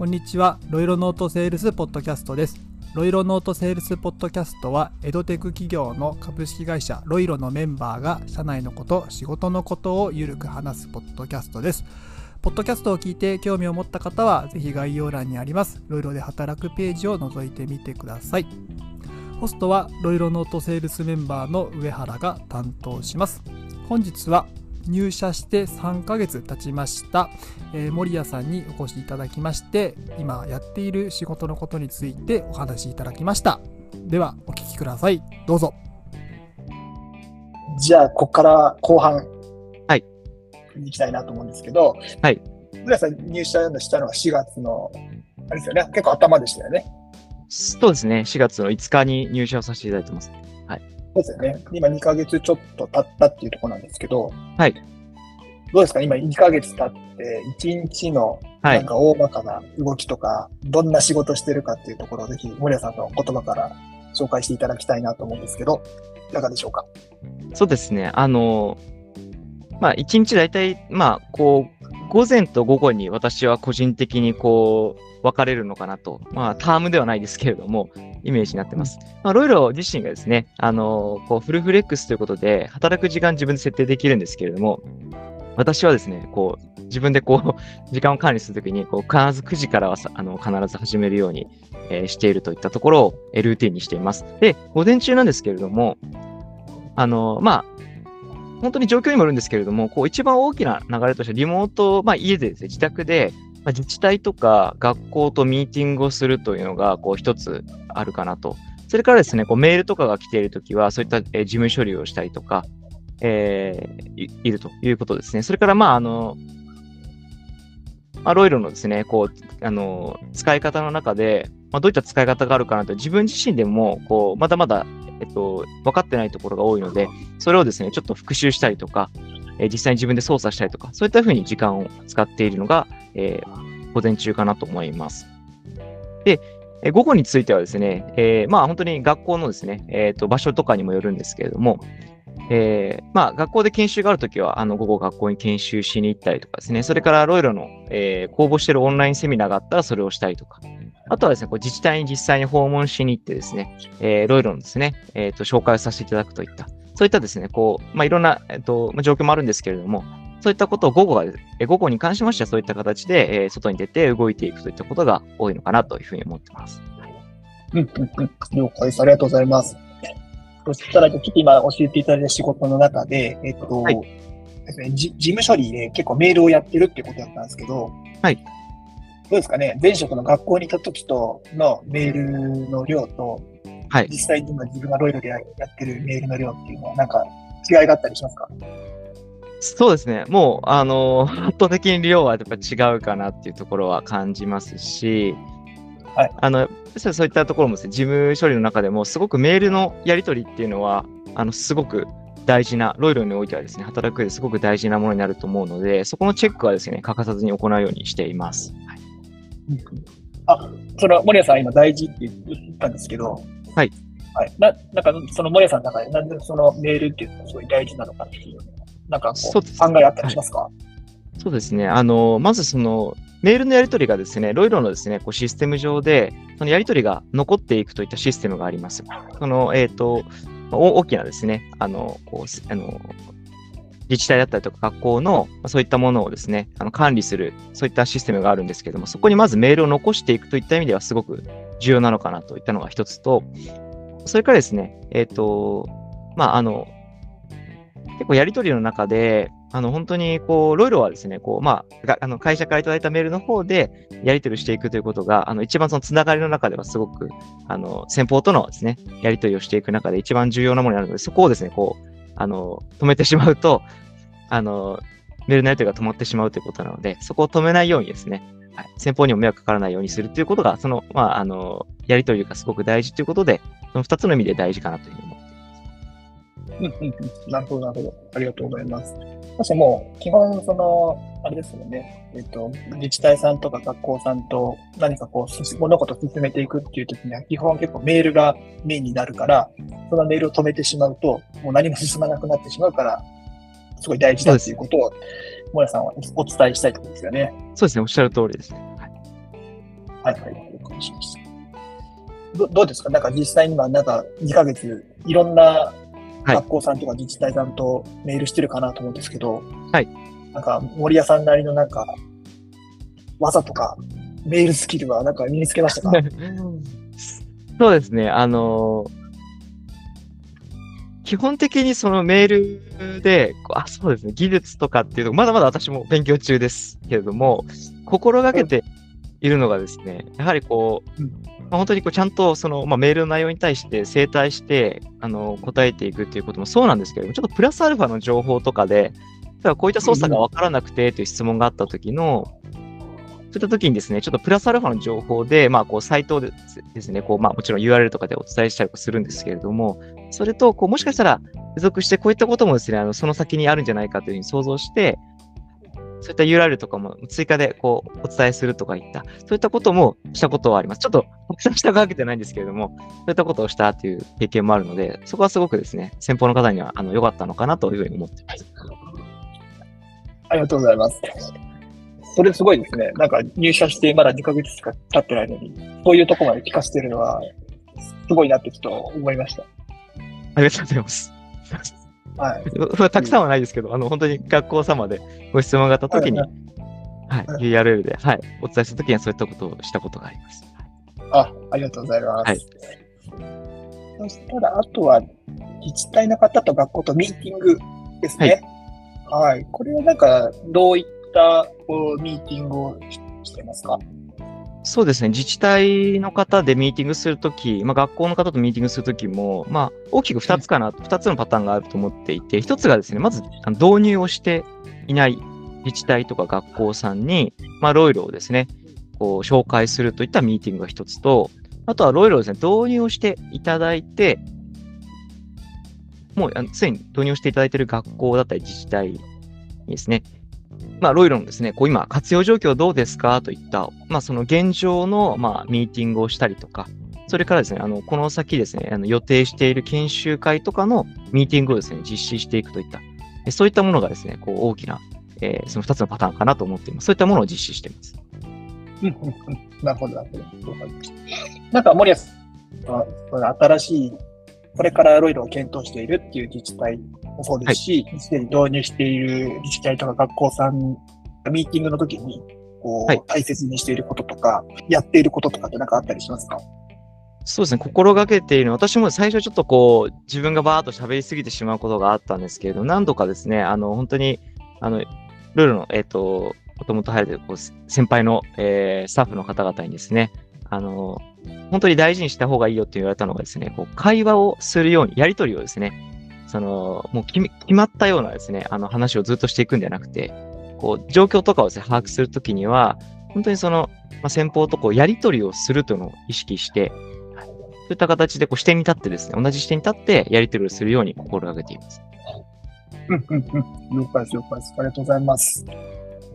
こんにちは。ロイロノートセールスポッドキャストです。ロイロノートセールスポッドキャストは、エドテク企業の株式会社ロイロのメンバーが社内のこと、仕事のことをゆるく話すポッドキャストです。ポッドキャストを聞いて興味を持った方は、ぜひ概要欄にあります、ロイロで働くページを覗いてみてください。ホストは、ロイロノートセールスメンバーの上原が担当します。本日は、入社して3ヶ月経ちました、えー、森谷さんにお越しいただきまして今やっている仕事のことについてお話しいただきました。ではお聞きください。どうぞ。じゃあここから後半はい。行きたいなと思うんですけどはい森谷さん入社したのは4月のあれですよね。結構頭でしたよね。そうですね。4月の5日に入社をさせていただいてます。そうですよね。今2ヶ月ちょっと経ったっていうところなんですけど、はい。どうですか？今2ヶ月経って、1日のなんか大まかな動きとか、はい、どんな仕事してるかっていうところをぜひ森谷さんの言葉から紹介していただきたいなと思うんですけど、いかがでしょうか？そうですね。あの、まあ1日大体、まあこう、午前と午後に私は個人的にこう、分かれるのかなと。まあ、タームではないですけれども、イメージになってます。まあ、ロイロ自身がですね、あの、こう、フルフレックスということで、働く時間自分で設定できるんですけれども、私はですね、こう、自分でこう、時間を管理するときに、こう、必ず9時からはあの必ず始めるように、えー、しているといったところを、ルーティンにしています。で、午前中なんですけれども、あの、まあ、本当に状況にもよるんですけれども、こう一番大きな流れとしてリモート、まあ、家でですね、自宅でまあ、自治体とか学校とミーティングをするというのがこう一つあるかなと。それからですね、こうメールとかが来ているときは、そういった、事務処理をしたりとか、えー、いるということですね。それから、まあ、あの、まあ、ロイロのですね、こう、あの、使い方の中で、まあ、どういった使い方があるかなと、自分自身でも、こう、まだまだ、えっと、分かってないところが多いので、それをですね、ちょっと復習したりとか、え実際に自分で操作したりとか、そういったふうに時間を使っているのが、えー、午前中かなと思います。で、え午後についてはですね、えー、まあ本当に学校のですね、えー、と場所とかにもよるんですけれども、えー、まあ学校で研修があるときは、あの午後学校に研修しに行ったりとかですね、それからロイロの、えー、公募しているオンラインセミナーがあったらそれをしたりとか、あとはですね、こう自治体に実際に訪問しに行ってですね、えー、ロイロのですね、え、ー、と紹介をさせていただくといった、そういったですね、こう、まあ、いろんな、えっと、状況もあるんですけれども、そういったことを午後が、え午後に関しましてはそういった形で、えー、外に出て動いていくといったことが多いのかなというふうに思ってます。うん、うん、うん。了解です。ありがとうございます。そしたら、ちょっと今教えていただいた仕事の中で、えっと、はい、事務処理で結構メールをやってるってことだったんですけど、はい。どうですかね？前職の学校にいた時とのメールの量と、はい、実際に今自分がロイドでやってるメールの量っていうのは、なんか違いがあったりしますか？そうですね。もう、あの、圧倒的に量はやっぱ違うかなっていうところは感じますし、はい、あの、そういったところもですね、事務処理の中でも、すごくメールのやり取りっていうのは、あの、すごく大事な、ロイロにおいてはですね、働く上ですごく大事なものになると思うので、そこのチェックはですね、欠かさずに行うようにしています。はい、あ、それは森谷さん今大事って言ったんですけど、はい。はい。な、なんか、その森谷さんの中で、なんでそのメールっていうのがすごい大事なのかっていう、なんかこう、考えあったりしますか、はい、そうですね。あの、まずその、メールのやり取りがですね、ロイロのですね、こうシステム上で、そのやり取りが残っていくといったシステムがあります。その、えっ、ー、と、大きなですね、あの、こう、あの、自治体だったりとか学校の、まあ、そういったものをですね、あの管理する、そういったシステムがあるんですけども、そこにまずメールを残していくといった意味ではすごく重要なのかなといったのが一つと、それからですね、えっ、ー、と、まあ、あの、結構やりとりの中で、あの、本当に、こう、ロイロはですね、こう、まあ、あの会社からいただいたメールの方で、やり取りしていくということが、あの、一番そのつながりの中ではすごく、あの、先方とのですね、やり取りをしていく中で一番重要なものになるので、そこをですね、こう、あの、止めてしまうと、あの、メールのやり取りが止まってしまうということなので、そこを止めないようにですね、はい、先方にも迷惑かからないようにするということが、その、まあ、あの、やり取りがすごく大事ということで、その2つの意味で大事かなというふうに思います。うんうんうん。なるほど、なるほど。ありがとうございます。確かもう、基本、その、あれですよね。えっと、自治体さんとか学校さんと何かこう、物事を進めていくっていう時には、基本結構メールがメインになるから、そのメールを止めてしまうと、もう何も進まなくなってしまうから、すごい大事だっていうことを、もやさんはお伝えしたいところですよね。そうですね、おっしゃる通りですね。はい、はいはい、了解しました。どどうですか？なんか実際に今、なんか2ヶ月、いろんなはい学校さんとか自治体さんとメールしてるかなと思うんですけど、はい。なんか森谷さんなりのなんか、技とか、メールスキルはなんか身につけましたか？そうですね。あの基本的にそのメールで、あ、そうですね、技術とかっていうと、まだまだ私も勉強中ですけれども、心がけているのがですね、やはりこう、うん。まあ、本当にこうちゃんとその、まあ、メールの内容に対して正対してあの答えていくっていうこともそうなんですけれども、ちょっとプラスアルファの情報とかで、例えばこういった操作が分からなくてという質問があったときの、そういったときにですね、ちょっとプラスアルファの情報で、まあ、こう、サイトでですね、こう、まあ、もちろん URL とかでお伝えしたりするんですけれども、それと、こう、もしかしたら、付属してこういったこともですね、あの、その先にあるんじゃないかというふうに想像して、そういった URL とかも追加で、こう、お伝えするとかいった、そういったこともしたことはあります。ちょっと、たくさんしたわけじゃないんですけれども、そういったことをしたという経験もあるので、そこはすごくですね、先方の方には、あの、良かったのかなというふうに思っています。ありがとうございます。それすごいですね。なんか入社してまだ2ヶ月しか経ってないのに、そういうとこまで聞かせてるのは、すごいなってちょっと思いました。ありがとうございます。はい。たくさんはないですけど、あの、本当に学校様でご質問があったときに、ははい、はい URL で、はい、お伝えするときにはそういったことをしたことがあります。あ、ありがとうございます。はいそしたら、あとは、自治体の方と学校とミーティングですね。はい。これはなんか、どういったこうミーティングをししてますか？そうですね、自治体の方でミーティングするとき、まあ、学校の方とミーティングするときも、まあ、大きく2つかな、2つのパターンがあると思っていて、1つがですね、まず導入をしていない自治体とか学校さんに、まあ、ロイロをですね、こう紹介するといったミーティングが1つと、あとはロイロをですね、導入をしていただいて、もうあのすでに導入していただいている学校だったり自治体にですね、まあ、ロイロのですね、こう今、活用状況どうですか？といった、まあ、その現状の、まあ、ミーティングをしたりとか、それからですね、あの、この先ですね、あの予定している研修会とかのミーティングをですね、実施していくといった、えそういったものがですね、こう大きな、えーその2つのパターンかなと思っています。そういったものを実施しています。なるほど、なるほど。なんか、森保さん、新しい、これからロイロを検討しているっていう自治体もそうですし、すで、に導入している自治体とか学校さん、ミーティングの時に、こう、はい。大切にしていることとか、やっていることとかってなんかあったりしますか？そうですね、心がけているのは、私も最初ちょっとこう、自分がバーっと喋りすぎてしまうことがあったんですけれど、何度かですね、あの、本当に、あの、ルールの、えっ、と、もともと入るこう先輩の、えースタッフの方々にですね、あの、本当に大事にした方がいいよって言われたのがですね、こう会話をするように、やりとりをですね、その、もう決決まったようなですね、あの話をずっとしていくんじゃなくて、こう、状況とかをですね、把握するときには、本当にその、まあ、先方とこう、やりとりをするというのを意識して、そういった形でこう視点に立ってですね、同じ視点に立ってやり取りをするように心がけています。うんうんうん。了解です、了解です。ありがとうございます。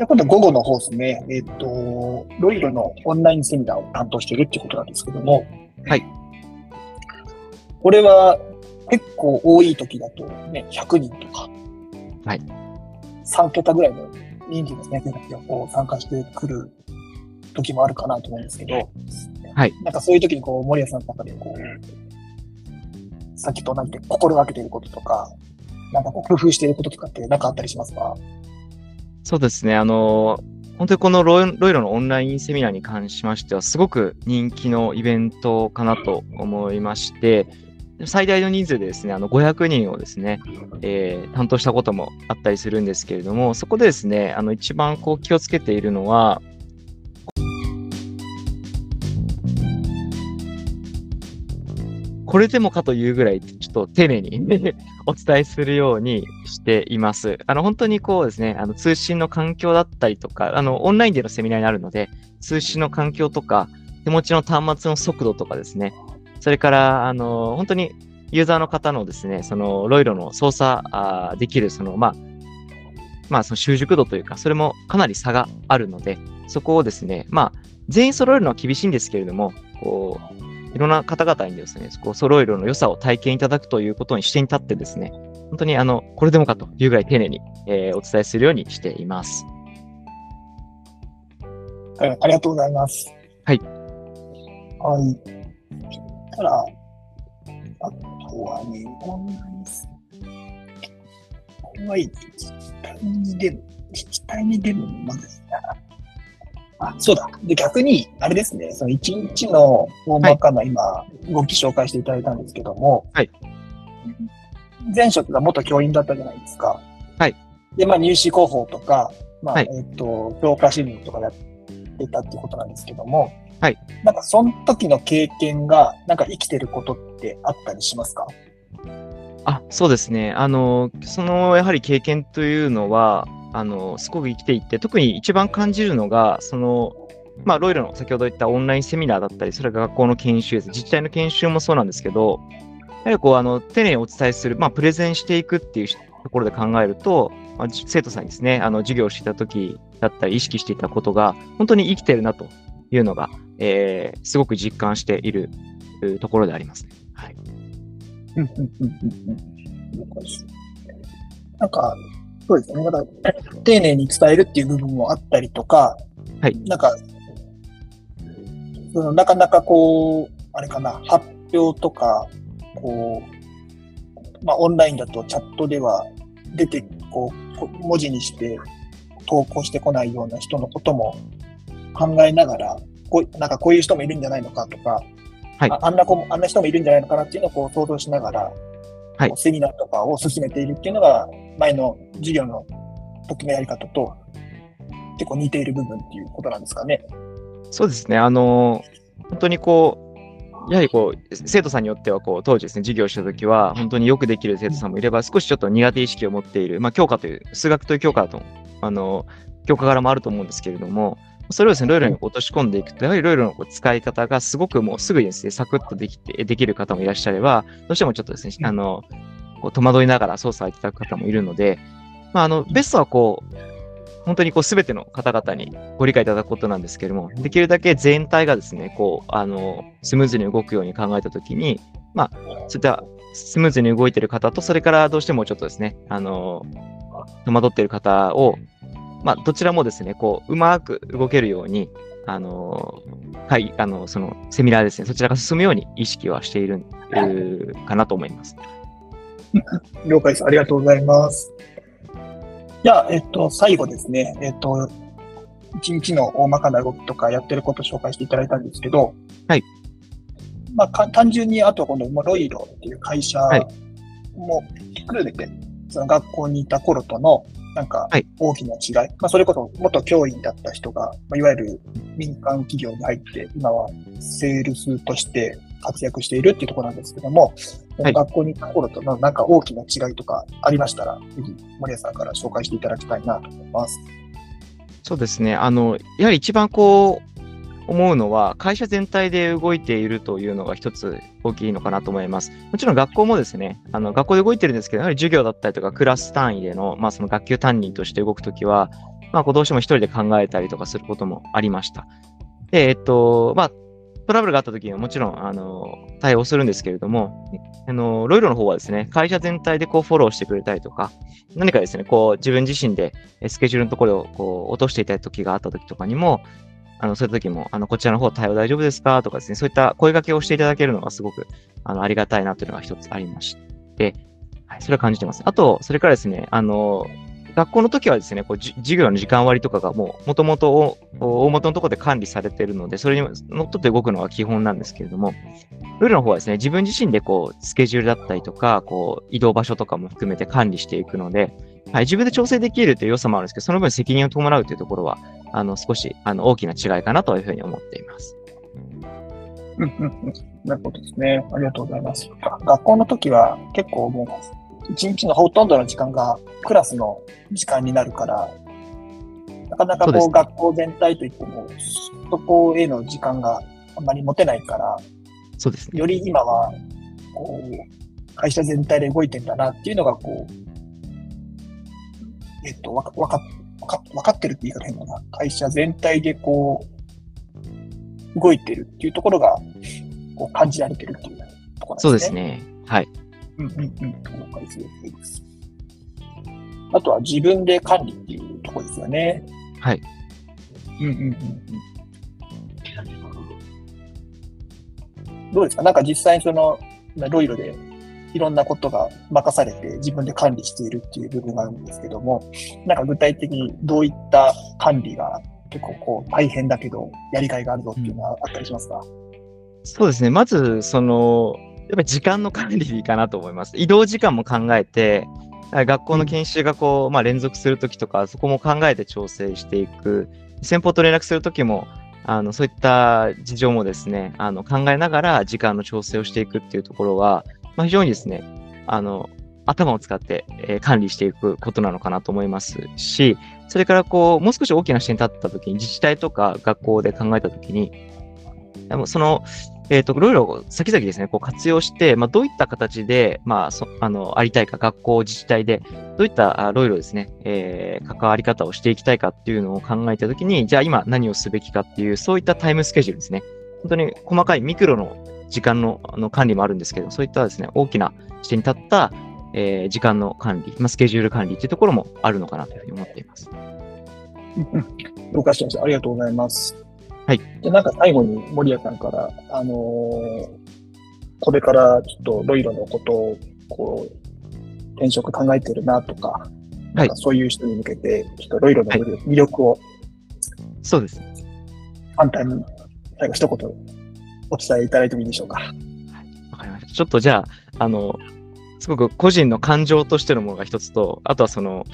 じゃあ今度午後の方ですね。えっ、と、ロイロのオンラインセミナーを担当しているってことなんですけども。はい。これは結構多い時だとね、100人とか。はい。3桁ぐらいの人数ですね、先生がこう参加してくる時もあるかなと思うんですけど。はい。なんかそういう時にこう、森谷さんの中でこう、さっきと同じで心がけていることとか、なんかこう工夫していることとかって何かあったりしますか？そうですね、あの、本当にこのロイロイロのオンラインセミナーに関しましては、すごく人気のイベントかなと思いまして、最大の人数でですね、あの500人をですね、えー担当したこともあったりするんですけれども、そこでですね、あの一番こう気をつけているのは、これでもかというぐらい、ちょっと丁寧に お伝えするようにしています。あの、本当にこうですね、あの、通信の環境だったりとか、あの、オンラインでのセミナーになるので、通信の環境とか、手持ちの端末の速度とかですね、それから、あの、本当にユーザーの方のですね、その、ロイロの操作あできる、その、まあ、まあ、その習熟度というか、それもかなり差があるので、そこをですね、まあ、全員揃えるのは厳しいんですけれども、こう、いろんな方々にですね、こう揃えるの良さを体験いただくということに視点に立ってですね、本当にあの、これでもかというぐらい丁寧に、えーお伝えするようにしています。はい、ありがとうございます。はい。はい。たら、あとはね、オンラインス、これはいい自治体にでも、自治体にでもまだいいな。あ、そうだ。で、逆に、あれですね、その一日の大まかな今、動き紹介していただいたんですけども、はい。前職が元教員だったじゃないですか。はい。で、まあ、入試広報とか、まあ、はいえっ、と、教科新聞とかやってたっていうことなんですけども、はい。なんか、その時の経験が、なんか生きてることってあったりしますか？あ、そうですね。あの、その、やはり経験というのは、あの、すごく生きていって、特に一番感じるのが、その、まあ、ロイロの先ほど言ったオンラインセミナーだったり、それが学校の研修です。自治体の研修もそうなんですけど、やはりこう、あの、丁寧にお伝えする、まあ、プレゼンしていくっていうところで考えると、まあ、生徒さんにですね、あの、授業をしていた時だったり、意識していたことが、本当に生きてるなというのが、えー、すごく実感しているところでありますね。はい。なんか、そうですね。まだ、丁寧に伝えるっていう部分もあったりとか、はい。なんか、そのなかなかこう、あれかな、発表とか、こう、まあ、オンラインだとチャットでは出て、こう、こ文字にして投稿してこないような人のことも考えながら、こう、なんかこういう人もいるんじゃないのかとか、はいああんな子も、あんな人もいるんじゃないのかなっていうのをこう想像しながら、はいセミナーとかを進めているっていうのが、前の授業の時のやり方と結構似ている部分っていうことなんですかね。そうですね。あの、本当にこう、やはりこう、生徒さんによっては、こう、当時ですね、授業をしたときは、本当によくできる生徒さんもいれば、少しちょっと苦手意識を持っている、まあ、教科という、数学という教科だと、あの、教科柄もあると思うんですけれども、それをですね、ロイロに落とし込んでいくと、やはりロイロのこう使い方がすごくもうすぐにですね、サクッとできて、できる方もいらっしゃれば、どうしてもちょっとですね、あの、こう戸惑いながら操作をいただく方もいるので、まあ、あの、ベストはこう、本当にこう、すべての方々にご理解いただくことなんですけれども、できるだけ全体がですね、こう、あの、スムーズに動くように考えたときに、まあ、そういったスムーズに動いている方と、それからどうしてもちょっとですね、あの、戸惑っている方を、まあ、どちらもですね、こう、うまく動けるように、あの、はい、あの、その、セミナーですね、そちらが進むように意識はしているかなと思います。了解です。ありがとうございます。じゃあ、えっと、最後ですね。えっと、一日の大まかな動きとかやってることを紹介していただいたんですけど、はい。まあ、か単純に、あとこのまあロイロっていう会社はいもひっくるめて、その学校にいた頃との、なんかはい、大きな違い。まあ、それこそ元教員だった人が、まあ、いわゆる民間企業に入って、今はセールスとして活躍しているっていうところなんですけども、はい学校に行った頃とのなんか大きな違いとかありましたら、ぜひ森谷さんから紹介していただきたいなと思います。そうですね。あの、やはり一番こう、思うのは、会社全体で動いているというのが一つ大きいのかなと思います。もちろん学校もですね、あの、学校で動いてるんですけど、やはり授業だったりとか、クラス単位での、まあ、その学級担任として動くときは、まあ、どうしても一人で考えたりとかすることもありました。で、えっと、まあ、トラブルがあったときにはもちろん、あの、対応するんですけれども、あの、ロイロの方はですね、会社全体でこうフォローしてくれたりとか、何かですね、こう自分自身でスケジュールのところをこう落としていた時があった時とかにも、あの、そういう時も、あの、こちらの方対応大丈夫ですか？とかですね、そういった声掛けをしていただけるのがすごく、あの、ありがたいなというのが一つありまして、はい、それは感じてます。あと、それからですね、あの、学校の時はですね、こう授業の時間割とかがもう、もともと大元のところで管理されているので、それにのっとって動くのが基本なんですけれども、ルールの方はですね、自分自身でこう、スケジュールだったりとか、こう、移動場所とかも含めて管理していくので、はい、自分で調整できるという良さもあるんですけど、その分責任を伴うというところは、あの、少し、あの、大きな違いかなというふうに思っています。うんうんうんなるほどですね。ありがとうございます。が学校の時は結構もう、一日のほとんどの時間がクラスの時間になるから、なかなかそうねこう学校全体といっても、そこへの時間があんまり持てないから、そうですね。より今は、こう、会社全体で動いてんだなっていうのが、こう、えっと、わか、わか、わかってるって言い方変だな。会社全体でこう、動いてるっていうところが、こう感じられてるっていうところそうでね。ですすね。はい。うんうんうん。了解です。あとは自分で管理っていうところですよね。はい。うんうんうんうん。どうですか？なんか実際にその、ロイロでいろんなことが任されて自分で管理しているっていう部分があるんですけども、なんか具体的にどういった管理が結構こう大変だけどやりがいがあるぞっていうのはあったりしますか、うん、そうですね。まず、その、やっぱり時間の管理かなと思います。移動時間も考えて、学校の研修がこう、まあ、連続するときとか、そこも考えて調整していく。先方と連絡するときも、あのそういった事情もですね、あの考えながら時間の調整をしていくっていうところは、まあ、非常にですね、あの頭を使って、えー、管理していくことなのかなと思いますし、それからこう、もう少し大きな視点に立ったときに、自治体とか学校で考えたときに、その、えっ、ー、と、いろいろ先々ですね、こう活用して、まあ、どういった形で、まあ、そあの、ありたいか、学校、自治体で、どういったロイロですね、えー、関わり方をしていきたいかっていうのを考えたときに、じゃあ今何をすべきかっていう、そういったタイムスケジュールですね。本当に細かいミクロの時間のあの管理もあるんですけど、そういったですね、大きな視点に立った、えー、時間の管理、まあ、スケジュール管理っていうところもあるのかなというふうに思っています。了解しました。ありがとうございます。はい。じゃなんか最後に森谷さんから、あのー、これからちょっとロイロのことを、こう、転職考えてるなとか、はい、そういう人に向けて、ちょっとロイロの魅力を、はい、そうです。簡単に、最後一言お伝えいただいてもいいでしょうか。わかりました。ちょっとじゃあ、あの、すごく個人の感情としてのものが一つと、あとはその、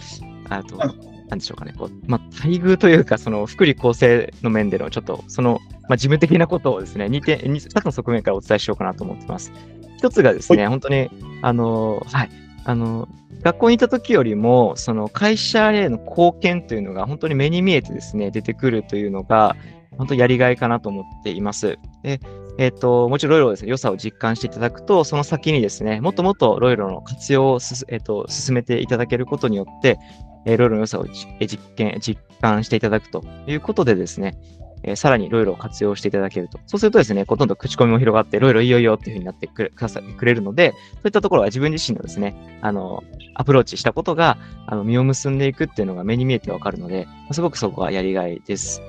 あと、なんでしょうかね、こう、まあ、待遇というか、その、福利厚生の面での、ちょっと、その、まあ、事務的なことをですね、2点、2つの側面からお伝えしようかなと思ってます。一つがですね、本当に、あの、はい、あの、学校にいた時よりも、その会社への貢献というのが本当に目に見えてですね、出てくるというのが、本当やりがいかなと思っています。で、えっ、ー、と、もちろんロイロですね、良さを実感していただくと、その先にですね、もっともっとロイロの活用をす、え、ー、と、進めていただけることによって、えー、ロイロの良さを実験、実感していただくということでですね、えー、さらにロイロを活用していただけると。そうするとですね、ほとんど口コミも広がって、ロイロいいよいいよっていうふうになってくれくれるので、そういったところは自分自身のですね、あの、アプローチしたことが、あの、実を結んでいくっていうのが目に見えてわかるので、すごくそこはやりがいです。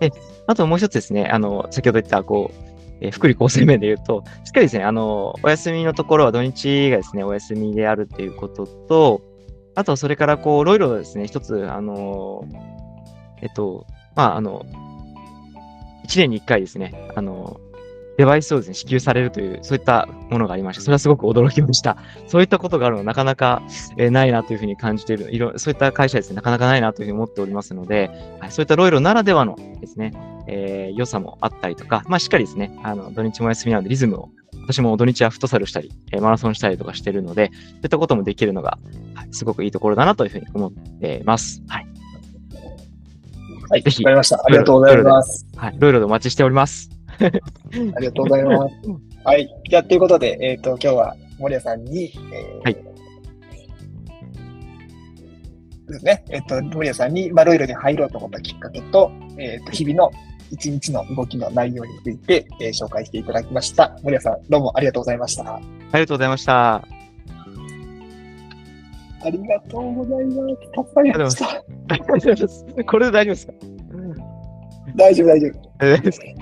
で、あともう一つですね、あの、先ほど言った、こう、えー、福利厚生面で言うと、しっかりですね、あの、お休みのところは土日がですね、お休みであるということと、あと、それから、こう、いろいろですね、一つ、あの、えっと、まあ、あの、1年に1回ですね、あの、デバイスをですね、支給されるという、そういったものがありました。それはすごく驚きました。そういったことがあるのはなかなか、えー、ないなというふうに感じている、いろそういった会社ですね、なかなかないなというふうに思っておりますので、はい、そういったロイロならではのですね、えー、良さもあったりとか、まあ、しっかりですね、あの、土日も休みなのでリズムを、私も土日はフットサルしたり、えー、マラソンしたりとかしてるので、そういったこともできるのが、はい、すごくいいところだなというふうに思っています。はい。はい、ぜひ。わかりました。ありがとうございます。はい、ロイロでお待ちしております。ありがとうございます。はい。じゃあ、ということで、えっ、ー、と、今日は森谷さんに、えー、はい。ですね。えっ、ー、と、森谷さんに、まあ、ロイロに入ろうと思ったきっかけと、えっ、と、日々の一日の動きの内容について、え紹介していただきました。森谷さん、どうもありがとうございました。ありがとうございました。ありがとうございます。助かりました。これで大丈夫ですか？大丈夫、大丈夫。